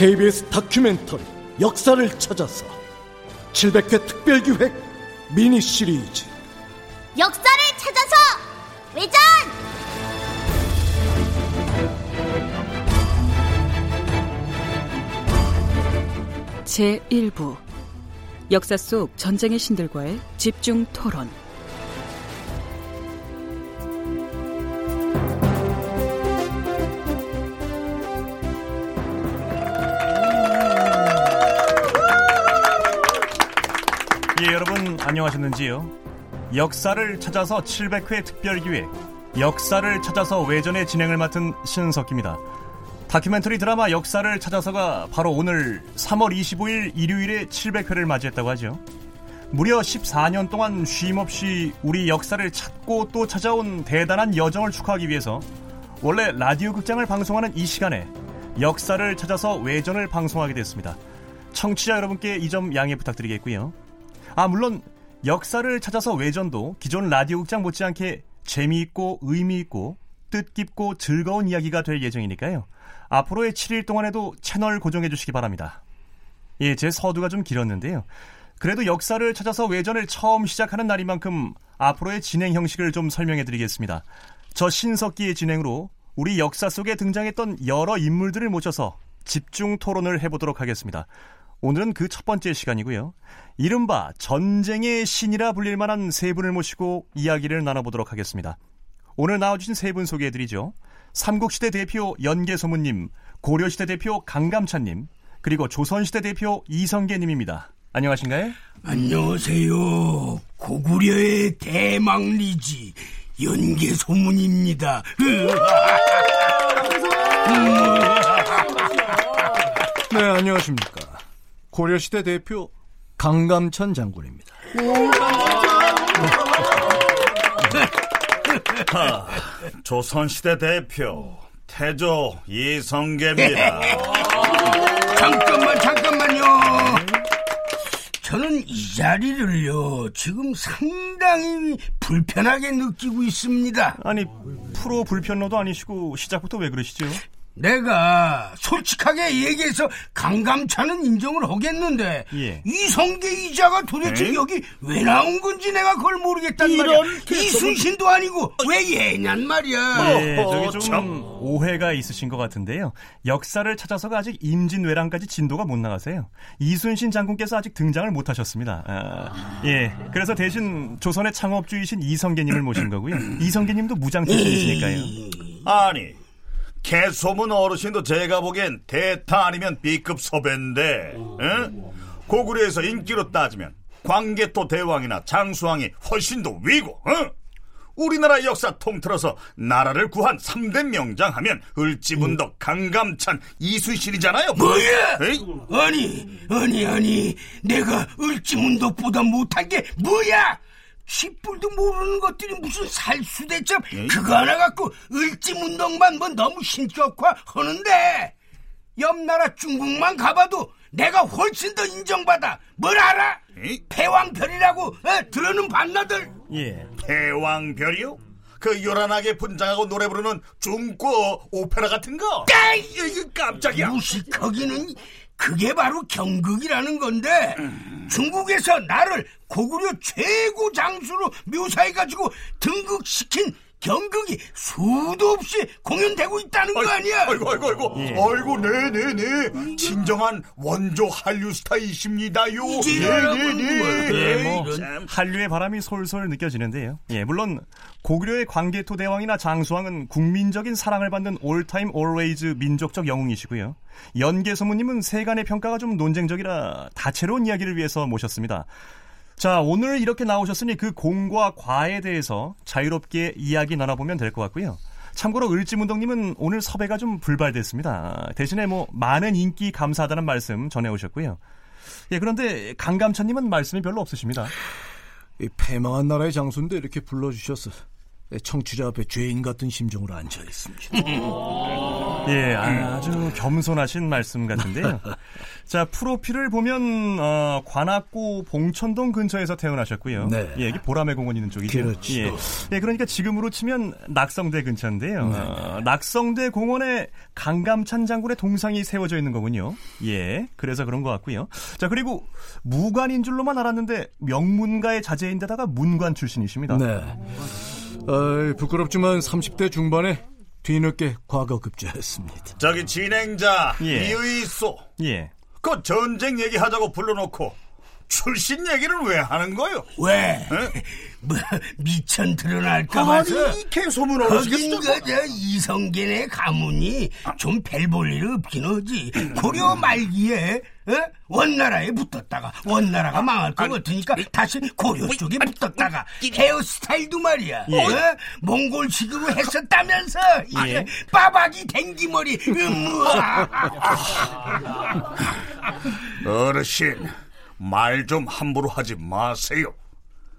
KBS 다큐멘터리 역사를 찾아서 700회 특별기획 미니 시리즈. 역사를 찾아서 외전! 제1부. 역사 속 전쟁의 신들과의 집중 토론 예, 여러분 안녕하셨는지요? 역사를 찾아서 700회 특별기획 역사를 찾아서 외전의 진행을 맡은 신석기입니다. 다큐멘터리 드라마 역사를 찾아서가 바로 오늘 3월 25일 일요일에 700회를 맞이했다고 하죠. 무려 14년 동안 쉼없이 우리 역사를 찾고 또 찾아온 대단한 여정을 축하하기 위해서 원래 라디오 극장을 방송하는 이 시간에 역사를 찾아서 외전을 방송하게 됐습니다. 청취자 여러분께 이 점 양해 부탁드리겠고요. 아, 물론 역사를 찾아서 외전도 기존 라디오 극장 못지않게 재미있고 의미있고 뜻깊고 즐거운 이야기가 될 예정이니까요. 앞으로의 7일 동안에도 채널 고정해 주시기 바랍니다. 예, 제 서두가 좀 길었는데요. 그래도 역사를 찾아서 외전을 처음 시작하는 날인 만큼 앞으로의 진행 형식을 좀 설명해 드리겠습니다. 저 신석기의 진행으로 우리 역사 속에 등장했던 여러 인물들을 모셔서 집중 토론을 해보도록 하겠습니다. 오늘은 그 첫 번째 시간이고요. 이른바 전쟁의 신이라 불릴 만한 세 분을 모시고 이야기를 나눠보도록 하겠습니다. 오늘 나와주신 세 분 소개해드리죠. 삼국시대 대표 연계소문님, 고려시대 대표 강감찬님, 그리고 조선시대 대표 이성계님입니다. 안녕하신가요? 안녕하세요. 고구려의 대망리지 연계소문입니다. 네 안녕하십니까 고려시대 대표 강감찬 장군입니다 하, 조선시대 대표 태조 이성계입니다. 잠깐만, 잠깐만요. 저는 이 자리를요, 지금 상당히 불편하게 느끼고 있습니다. 아니, 프로 불편러도 아니시고 시작부터 왜 그러시죠? 내가 솔직하게 얘기해서 강감찬은 인정을 하겠는데 예. 이성계 이자가 도대체 에이? 여기 왜 나온 건지 내가 그걸 모르겠단 말이야. 이순신도 아니고 왜 얘냔 말이야. 예, 어허, 저기 좀 참. 오해가 있으신 것 같은데요. 역사를 찾아서가 아직 임진왜란까지 진도가 못 나가세요. 이순신 장군께서 아직 등장을 못 하셨습니다. 아, 예, 그래서 대신 조선의 창업주이신 이성계님을 모신 거고요. 이성계님도 무장 출신이시니까요. 아니, 개소문 어르신도 제가 보기엔 대타 아니면 B급 섭외인데, 에? 고구려에서 인기로 따지면 광개토 대왕이나 장수왕이 훨씬 더 위고, 어? 우리나라 역사 통틀어서 나라를 구한 3대 명장 하면 을지문덕, 강감찬, 이순신이잖아요. 뭐야? 에이? 아니, 아니, 아니, 내가 을지문덕보다 못한 게 뭐야? 씨뿔도 모르는 것들이 무슨 살수대첩 그거 하나 갖고 을지문덕만 뭐 너무 신격화 하는데 옆 나라 중국만 가봐도 내가 훨씬 더 인정받아 뭘 알아? 에이? 패왕별이라고 어? 들어는 봤나들 예, 대왕별이요? 그 요란하게 분장하고 노래 부르는 중고 오페라 같은 거? 이거 깜짝이야. 무식하기는 그게 바로 경극이라는 건데 중국에서 나를 고구려 최고 장수로 묘사해가지고 등극시킨 경극이 수도 없이 공연되고 있다는 거 아니야? 아이고 아이고 아이고 아이고 네네네 진정한 원조 한류 스타이십니다요 네네네 예, 뭐. 참. 한류의 바람이 솔솔 느껴지는데요. 예, 물론 고구려의 광개토 대왕이나 장수왕은 국민적인 사랑을 받는 all-time always 민족적 영웅이시고요. 연계소문님은 세간의 평가가 좀 논쟁적이라 다채로운 이야기를 위해서 모셨습니다. 자, 오늘 이렇게 나오셨으니 그 공과 과에 대해서 자유롭게 이야기 나눠보면 될 것 같고요. 참고로 을지문덕님은 오늘 섭외가 좀 불발됐습니다. 대신에 뭐 많은 인기 감사하다는 말씀 전해오셨고요. 예, 그런데 강감찬님은 말씀이 별로 없으십니다. 이 패망한 나라의 장수인데 이렇게 불러주셔서 청취자 앞에 죄인 같은 심정으로 앉아 있습니다. 예, 아주 겸손하신 말씀 같은데요. 자, 프로필을 보면 어, 관악구 봉천동 근처에서 태어나셨고요. 네. 예, 이게 보라매 공원 있는 쪽이죠. 그렇죠. 예. 예, 그러니까 지금으로 치면 낙성대 근처인데요. 어, 낙성대 공원에 강감찬 장군의 동상이 세워져 있는 거군요. 예, 그래서 그런 것 같고요. 자, 그리고 무관인 줄로만 알았는데 명문가의 자제인데다가 문관 출신이십니다. 네. 어, 부끄럽지만 30대 중반에 뒤늦게 과거 급제했습니다. 저기 진행자 예. 이의소 예. 그 전쟁 얘기하자고 불러놓고 출신 얘기를 왜 하는 거요? 왜? 뭐 미천 드러날까 봐서 아니 개소문 거긴 그저 이성계의 가문이 좀별볼 일 없긴 하지 고려 말기에 어? 원나라에 붙었다가 원나라가 망할 것 같으니까 다시 고려 쪽에 붙었다가 헤어스타일도 말이야 예. 어? 몽골식으로 했었다면서 이게 예. 빠박이 댕기머리 음무아 어르신 말 좀 함부로 하지 마세요.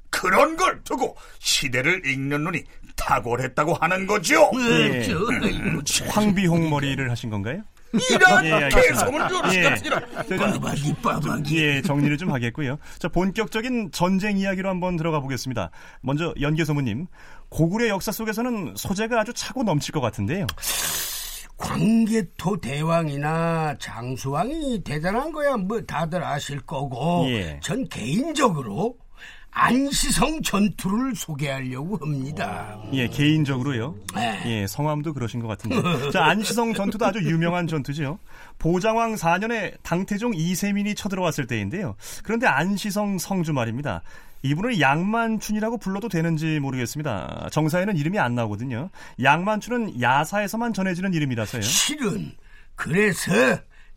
그런 걸 두고 시대를 읽는 눈이 탁월했다고 하는 거죠. 아이고, 참. 황비홍 머리를 하신 건가요? 이런 예. 자, 좀 빠박이 빠박이 예, 정리를 좀 하겠고요. 자, 본격적인 전쟁 이야기로 한번 들어가 보겠습니다. 먼저 연계소무님, 고구려 역사 속에서는 소재가 아주 차고 넘칠 것 같은데요. 광개토 대왕이나 장수왕이 대단한 거야 뭐 다들 아실 거고 예. 전 개인적으로 안시성 전투를 소개하려고 합니다. 예, 개인적으로요. 네. 예, 성함도 그러신 것 같은데. 자, 안시성 전투도 아주 유명한 전투죠. 보장왕 4년에 당태종 이세민이 쳐들어왔을 때인데요. 그런데 안시성 성주 말입니다. 이분을 양만춘이라고 불러도 되는지 모르겠습니다. 정사에는 이름이 안 나오거든요. 양만춘은 야사에서만 전해지는 이름이라서요. 실은 그래서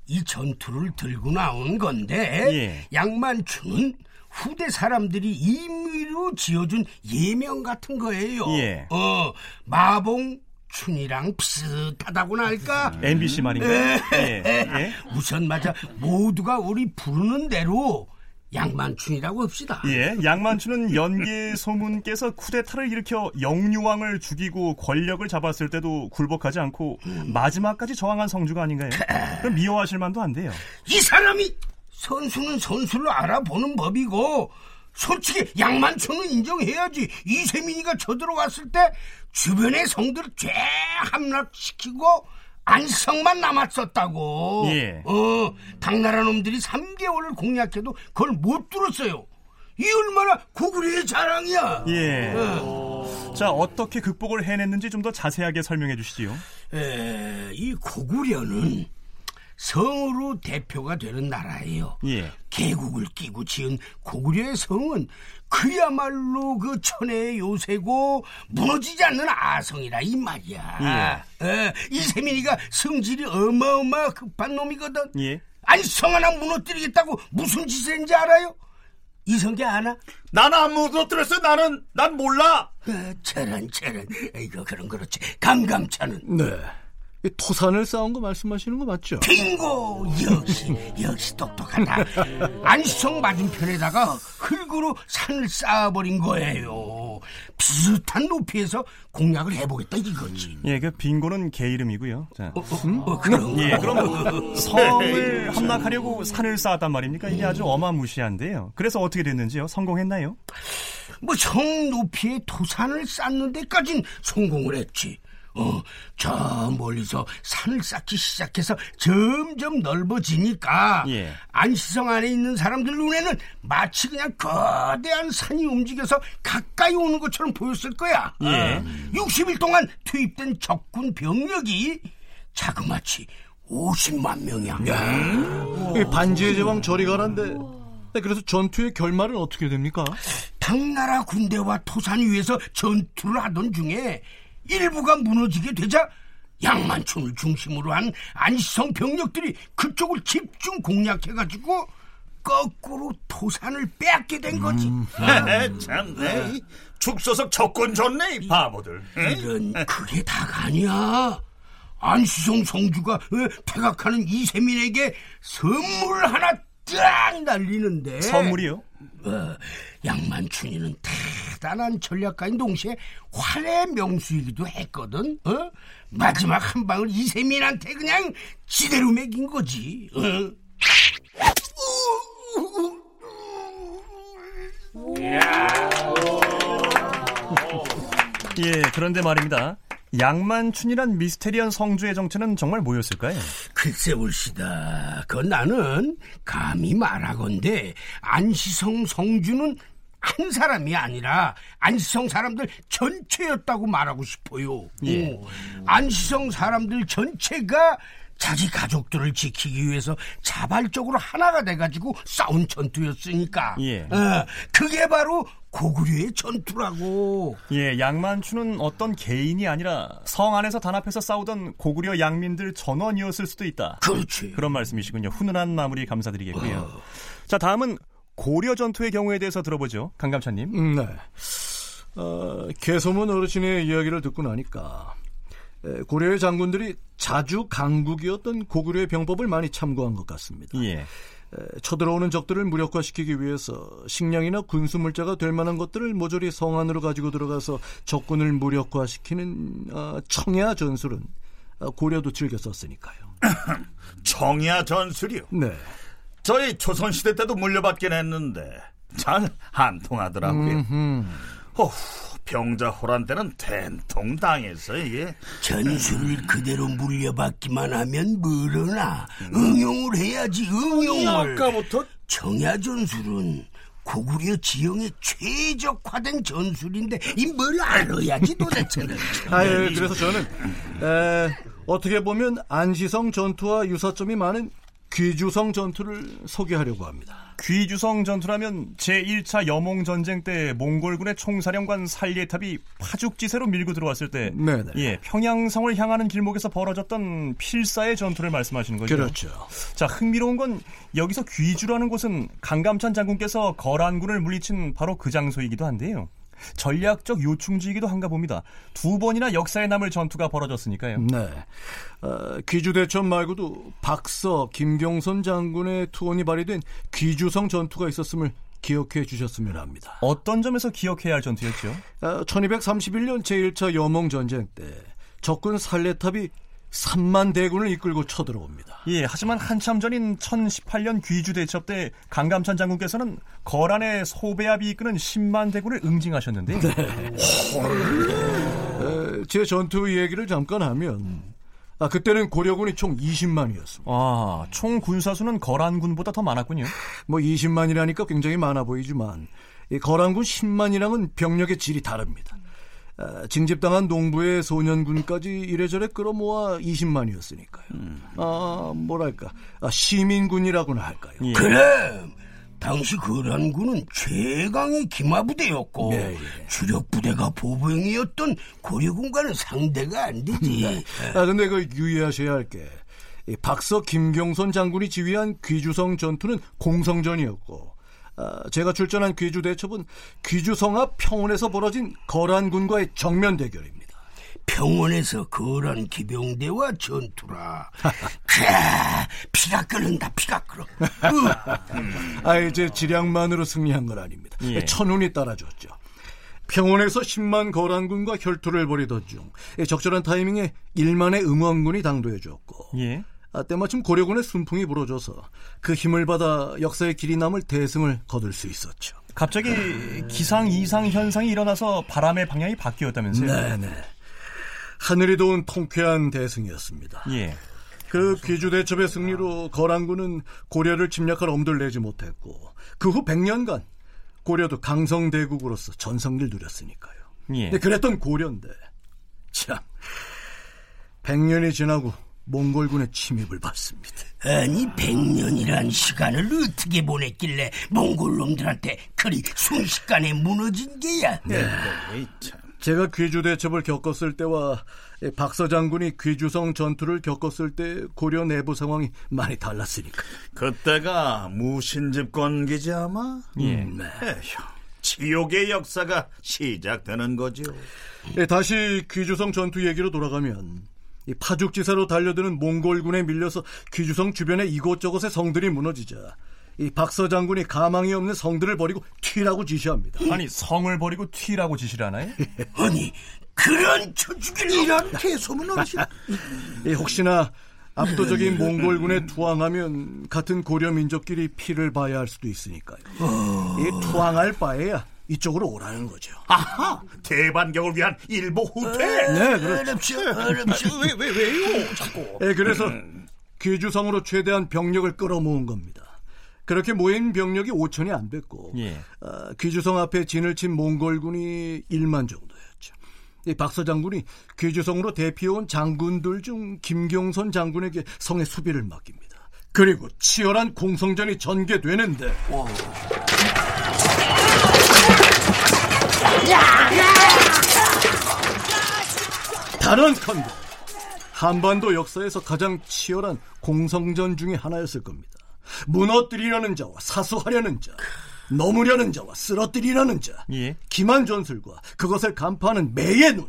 이 전투를 들고 나온 건데 예. 양만춘은 후대 사람들이 임의로 지어준 예명 같은 거예요. 예. 어 마봉 춘이랑 비슷하다고나 할까? MBC 말인가요? 예, 예. 우선 맞아 모두가 우리 부르는 대로 양만춘이라고 합시다. 예, 양만추는 연계 소문께서 쿠데타를 일으켜 영유왕을 죽이고 권력을 잡았을 때도 굴복하지 않고 마지막까지 저항한 성주가 아닌가요? 그럼 미워하실 만도 안 돼요. 이 사람이 선수는 선수를 알아보는 법이고 솔직히 양만춘은 인정해야지 이세민이가 저들어왔을 때 주변의 성들을 쫙 함락시키고 안성만 남았었다고 예. 어 당나라 놈들이 3개월을 공략해도 그걸 못 뚫었어요 이 얼마나 고구려의 자랑이야 예. 어. 자, 어떻게 극복을 해냈는지 좀 더 자세하게 설명해 주시지요. 에, 이 고구려는 성으로 대표가 되는 나라예요. 예. 계국을 끼고 지은 고구려의 성은 그야말로 그 천혜의 요새고 무너지지 않는 아성이라 이 말이야. 에, 이세민이가 성질이 어마어마 급한 놈이거든. 예. 아니 성 하나 무너뜨리겠다고 무슨 짓을 했는지 알아요? 이성계 아나? 나는 안 묻어들었어. 나는 난 몰라. 아, 저런 저런 이거 그런 그렇지 감감차는 네. 이 토산을 쌓은 거 말씀하시는 거 맞죠? 빙고 역시 역시 똑똑하다 안시성 맞은편에다가 흙으로 산을 쌓아버린 거예요 비슷한 높이에서 공략을 해보겠다 이거지 예, 그 빙고는 개 이름이고요. 자. 어, 그럼 예, 그럼 성을 함락하려고 산을 쌓았단 말입니까? 이게 아주 어마무시한데요. 그래서 어떻게 됐는지요? 성공했나요? 뭐 성 높이에 토산을 쌓는 데까진 성공을 했지 어, 저 멀리서 산을 쌓기 시작해서 점점 넓어지니까 예. 안시성 안에 있는 사람들 눈에는 마치 그냥 거대한 산이 움직여서 가까이 오는 것처럼 보였을 거야. 예. 어, 60일 동안 투입된 적군 병력이 자그마치 50만 명이야. 이 반지의 제왕 저리 가란데. 네, 그래서 전투의 결말은 어떻게 됩니까? 당나라 군대와 토산 위에서 전투를 하던 중에 일부가 무너지게 되자 양만춘을 중심으로 한 안시성 병력들이 그쪽을 집중 공략해가지고 거꾸로 토산을 빼앗게 된 거지. 참, 네. 축소석 적군 좋네, 이 바보들. 응? 이런 그게 다가 아니야. 안시성 성주가 어, 퇴각하는 이세민에게 선물을 하나 딱 날리는데 선물이요? 어, 양만춘이는 대단한 전략가인 동시에 활의 명수이기도 했거든. 어? 마지막 한 방을 이세민한테 그냥 지대로 먹인 거지. 어? 예, 그런데 말입니다. 양만춘이란 미스테리한 성주의 정체는 정말 뭐였을까요? 글쎄 올시다. 그 나는 감히 말하건대 안시성 성주는 한 사람이 아니라 안시성 사람들 전체였다고 말하고 싶어요. 예. 어, 안시성 사람들 전체가 자기 가족들을 지키기 위해서 자발적으로 하나가 돼가지고 싸운 전투였으니까. 예. 어, 그게 바로 고구려의 전투라고. 예, 양만춘은 어떤 개인이 아니라 성 안에서 단합해서 싸우던 고구려 양민들 전원이었을 수도 있다. 그렇지. 그런 말씀이시군요. 훈훈한 마무리 감사드리겠고요. 자, 다음은 고려 전투의 경우에 대해서 들어보죠. 강감찬님. 음, 네. 어, 개소문 어르신의 이야기를 듣고 나니까 에, 고려의 장군들이 자주 강국이었던 고구려의 병법을 많이 참고한 것 같습니다. 예. 에, 쳐들어오는 적들을 무력화시키기 위해서 식량이나 군수 물자가 될 만한 것들을 모조리 성 안으로 가지고 들어가서 적군을 무력화시키는 어, 청야 전술은 어, 고려도 즐겨 썼으니까요. 청야 전술이요. 네. 저희 조선시대 때도 물려받긴 했는데 잘 안 통하더라고요. 어후, 병자 호란 때는 된통 당했어 이게. 전술을 그대로 물려받기만 하면 물러나 응용을 해야지 응용을 아까부터 청야 전술은 고구려 지형에 최적화된 전술인데 이 뭘 알아야지 도대체 아, 예, 그래서 저는 에, 어떻게 보면 안시성 전투와 유사점이 많은 귀주성 전투를 소개하려고 합니다. 귀주성 전투라면 제1차 여몽 전쟁 때 몽골군의 총사령관 살예탑이 파죽지세로 밀고 들어왔을 때 네네. 예, 평양성을 향하는 길목에서 벌어졌던 필사의 전투를 말씀하시는 거죠. 그렇죠. 자, 흥미로운 건 여기서 귀주라는 곳은 강감찬 장군께서 거란군을 물리친 바로 그 장소이기도 한데요. 전략적 요충지이기도 한가 봅니다. 두 번이나 역사에 남을 전투가 벌어졌으니까요. 네. 어, 귀주대첩 말고도 박서, 김경선 장군의 투혼이 발휘된 귀주성 전투가 있었음을 기억해 주셨으면 합니다. 어떤 점에서 기억해야 할 전투였죠? 어, 1231년 제1차 여몽 전쟁 때 적군 살레탑이 3만 대군을 이끌고 쳐들어옵니다. 예, 하지만 한참 전인 1018년 귀주 대첩 때 강감찬 장군께서는 거란의 소배합이 이끄는 10만 대군을 응징하셨는데 에, 제 전투 얘기를 잠깐 하면 아, 그때는 고려군이 총 20만이었습니다. 아, 총 군사수는 거란군보다 더 많았군요. 뭐 20만이라니까 굉장히 많아 보이지만 이 거란군 10만이랑은 병력의 질이 다릅니다. 아, 징집당한 농부의 소년군까지 이래저래 끌어모아 20만이었으니까요. 아 뭐랄까 아, 시민군이라고나 할까요? 예. 그래 당시 거란군은 최강의 기마부대였고 예, 예. 주력 부대가 보병이었던 고려군과는 상대가 안 되지 아 근데 그 유의하셔야 할 게 박서 김경선 장군이 지휘한 귀주성 전투는 공성전이었고 아, 제가 출전한 귀주 대첩은 귀주성 앞 평원에서 벌어진 거란군과의 정면 대결입니다. 평원에서 거란 기병대와 전투라 캬, 피가 끓는다 피가 끓어 으, 아 이제 지량만으로 승리한 건 아닙니다. 예. 천운이 따라줬죠. 평원에서 10만 거란군과 혈투를 벌이던 중 적절한 타이밍에 1만의 응원군이 당도해줬고 예. 아, 때마침 고려군의 순풍이 불어줘서 그 힘을 받아 역사의 길이 남을 대승을 거둘 수 있었죠. 갑자기 기상 이상 현상이 일어나서 바람의 방향이 바뀌었다면서요? 네네. 하늘이 도운 통쾌한 대승이었습니다. 예. 그 귀주 대첩의 승리로 거란군은 고려를 침략할 엄두를 내지 못했고 그 후 100년간 고려도 강성 대국으로서 전성기를 누렸으니까요. 예. 근데 그랬던 고려인데 참 100년이 지나고 몽골군의 침입을 받습니다. 아니 백년이란 시간을 어떻게 보냈길래 몽골 놈들한테 그리 순식간에 무너진 게야 참. 제가 귀주 대첩을 겪었을 때와 박서 장군이 귀주성 전투를 겪었을 때 고려 내부 상황이 많이 달랐으니까. 그때가 무신집권기지 아마? 예. 에휴, 지옥의 역사가 시작되는 거죠. 예, 다시 귀주성 전투 얘기로 돌아가면 이 파죽지세로 달려드는 몽골군에 밀려서 귀주성 주변의 이곳저곳의 성들이 무너지자 이 박서 장군이 가망이 없는 성들을 버리고 튀라고 지시합니다. 아니 성을 버리고 튀라고 지시를 하나요? 아니 그런 저주기를 이런 개소문 어르신. 이 혹시나 압도적인 몽골군에 투항하면 같은 고려 민족끼리 피를 봐야 할 수도 있으니까요. 이 투항할 바에야 이쪽으로 오라는 거죠. 아하, 대반격을 위한 일보 후퇴. 네, 그렇죠. 어렵죠, 어렵죠. 왜, 왜, 왜요? 자꾸. 예, 그래서 귀주성으로 최대한 병력을 끌어모은 겁니다. 그렇게 모인 병력이 5천이 안 됐고 예. 어, 귀주성 앞에 진을 친 몽골군이 1만 정도였죠. 이 박서 장군이 귀주성으로 대피해온 장군들 중 김경선 장군에게 성의 수비를 맡깁니다. 그리고 치열한 공성전이 전개되는데 단언컨대 한반도 역사에서 가장 치열한 공성전 중의 하나였을 겁니다. 무너뜨리려는 자와 사수하려는 자, 넘으려는 자와 쓰러뜨리려는 자, 예. 기만 전술과 그것을 간파하는 매의 눈,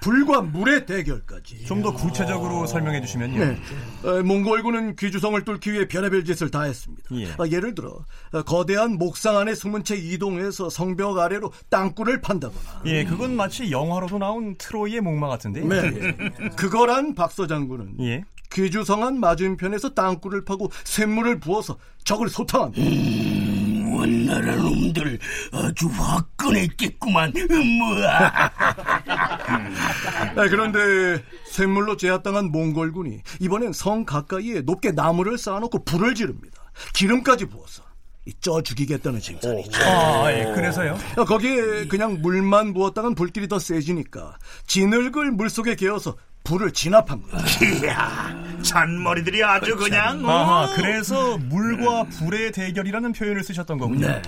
불과 물의 대결까지. 좀 더 구체적으로 설명해 주시면요. 네. 어, 몽골군은 귀주성을 뚫기 위해 별의별 짓을 다 했습니다. 예. 어, 예를 들어 어, 거대한 목상 안에 숨은 채 이동해서 성벽 아래로 땅굴을 판다거나 예, 그건 마치 영화로도 나온 트로이의 목마 같은데. 네. 그거란 박서 장군은 예. 귀주성한 맞은편에서 땅굴을 파고 샘물을 부어서 적을 소탕합니다. 원나라 놈들 아주 화끈했겠구만 뭐야 아, 그런데 샘물로 제압당한 몽골군이 이번엔 성 가까이에 높게 나무를 쌓아놓고 불을 지릅니다. 기름까지 부어서 이쪄 죽이겠다는 징산이죠. 아, 예, 그래서요. 아, 거기에 그냥 물만 부었다간 불길이 더 세지니까 진흙을 물속에 개어서 불을 진압합니다. 이야, 잔머리들이 아주 그냥. 어? 아하, 그래서 물과 불의 대결이라는 표현을 쓰셨던 거군요. 네.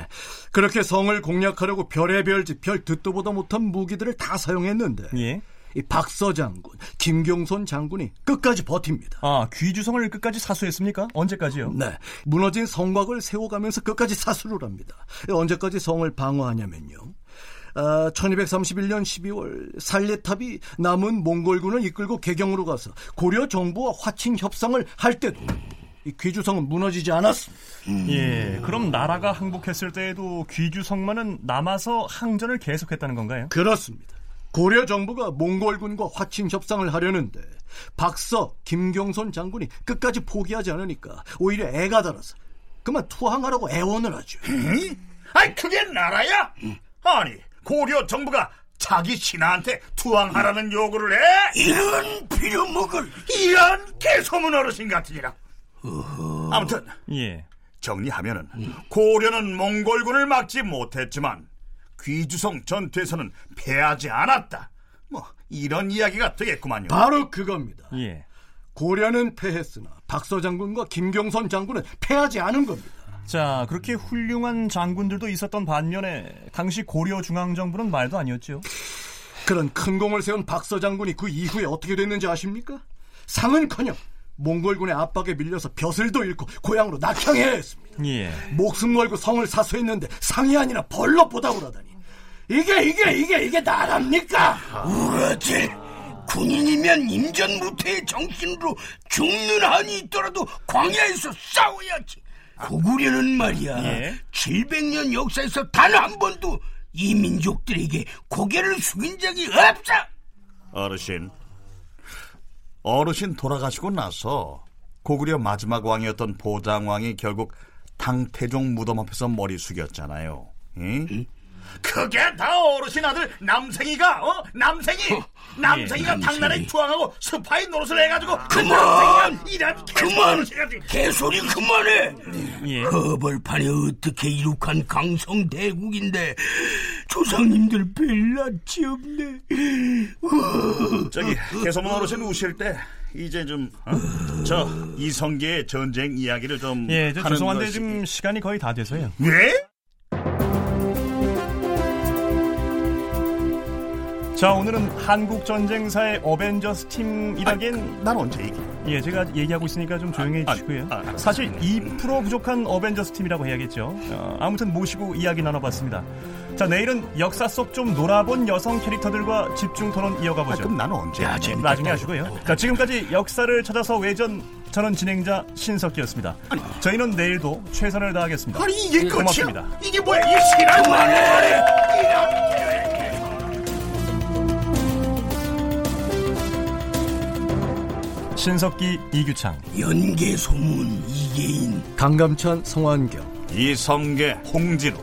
그렇게 성을 공략하려고 별의별 짓, 별 듣도 보다 못한 무기들을 다 사용했는데 예. 이 박서 장군, 김경손 장군이 끝까지 버팁니다. 아, 귀주성을 끝까지 사수했습니까? 언제까지요? 네, 무너진 성곽을 세워가면서 끝까지 사수를 합니다. 언제까지 성을 방어하냐면요. 아, 1231년 12월 살레탑이 남은 몽골군을 이끌고 개경으로 가서 고려 정부와 화친 협상을 할 때도 이 귀주성은 무너지지 않았습니다. 예. 그럼 나라가 항복했을 때에도 귀주성만은 남아서 항전을 계속했다는 건가요? 그렇습니다. 고려 정부가 몽골군과 화친 협상을 하려는데 박서, 김경선 장군이 끝까지 포기하지 않으니까 오히려 애가 달아서 그만 투항하라고 애원을 하죠. 아니, 그게 나라야? 아니, 고려 정부가 자기 신하한테 투항하라는 요구를 해? 이런 빌어먹을 이런 개소문 어르신 같으니라. 아무튼 예. 정리하면은 고려는 몽골군을 막지 못했지만 귀주성 전투에서는 패하지 않았다. 뭐 이런 이야기가 되겠구만요. 바로 그겁니다. 예. 고려는 패했으나 박서 장군과 김경선 장군은 패하지 않은 겁니다. 자, 그렇게 훌륭한 장군들도 있었던 반면에 당시 고려 중앙정부는 말도 아니었죠. 그런 큰 공을 세운 박서 장군이 그 이후에 어떻게 됐는지 아십니까? 상은커녕 몽골군의 압박에 밀려서 벼슬도 잃고 고향으로 낙향해야 했습니다. 예. 목숨 걸고 성을 사수했는데 상이 아니라 벌로 보다보라다니 이게 이게 이게 이게 나랍니까? 우라질 군인이면 임전무태의 정신으로 죽는 한이 있더라도 광야에서 싸워야지 고구려는 말이야 예. 700년 역사에서 단 한 번도 이 민족들에게 고개를 숙인 적이 없어 어르신, 어르신 돌아가시고 나서 고구려 마지막 왕이었던 보장왕이 결국 당태종 무덤 앞에서 머리 숙였잖아요. 응? 그게 다 어르신 아들 남생이가 어 남생이 남생이가 남생이. 당나라에 투항하고 스파이 노릇을 해가지고 그만! 이런 그만! 개소리 그만해 예. 허벌판에 어떻게 이룩한 강성대국인데 조상님들 벨라치 없네 저기 개소문 어르신 우실 때 이제 좀저 이성계의 전쟁 이야기를 좀 예, 저 하는 죄송한데 것이- 지금 시간이 거의 다 돼서요. 왜? 자, 오늘은 한국 전쟁사의 어벤져스 팀이라기엔 난 언제 얘기? 예, 제가 얘기하고 있으니까 좀 조용히 해주시고요. 아, 아, 아, 사실 2% 부족한 어벤져스 팀이라고 해야겠죠. 어, 아무튼 모시고 이야기 나눠봤습니다. 자, 내일은 역사 속 좀 놀아본 여성 캐릭터들과 집중 토론 이어가 아, 보죠. 그럼 나는 언제? 야, 재밌겠다. 나중에 하시고요. 자, 지금까지 역사를 찾아서 외전 저는 진행자 신석기였습니다. 저희는 내일도 최선을 다하겠습니다. 아니 이게 끝이야? 고맙습니다. 이게 뭐야? 이게 시간 그만해! 신석기 이규창. 연계 소문 이계인. 강감찬 성환경. 이성계 홍진우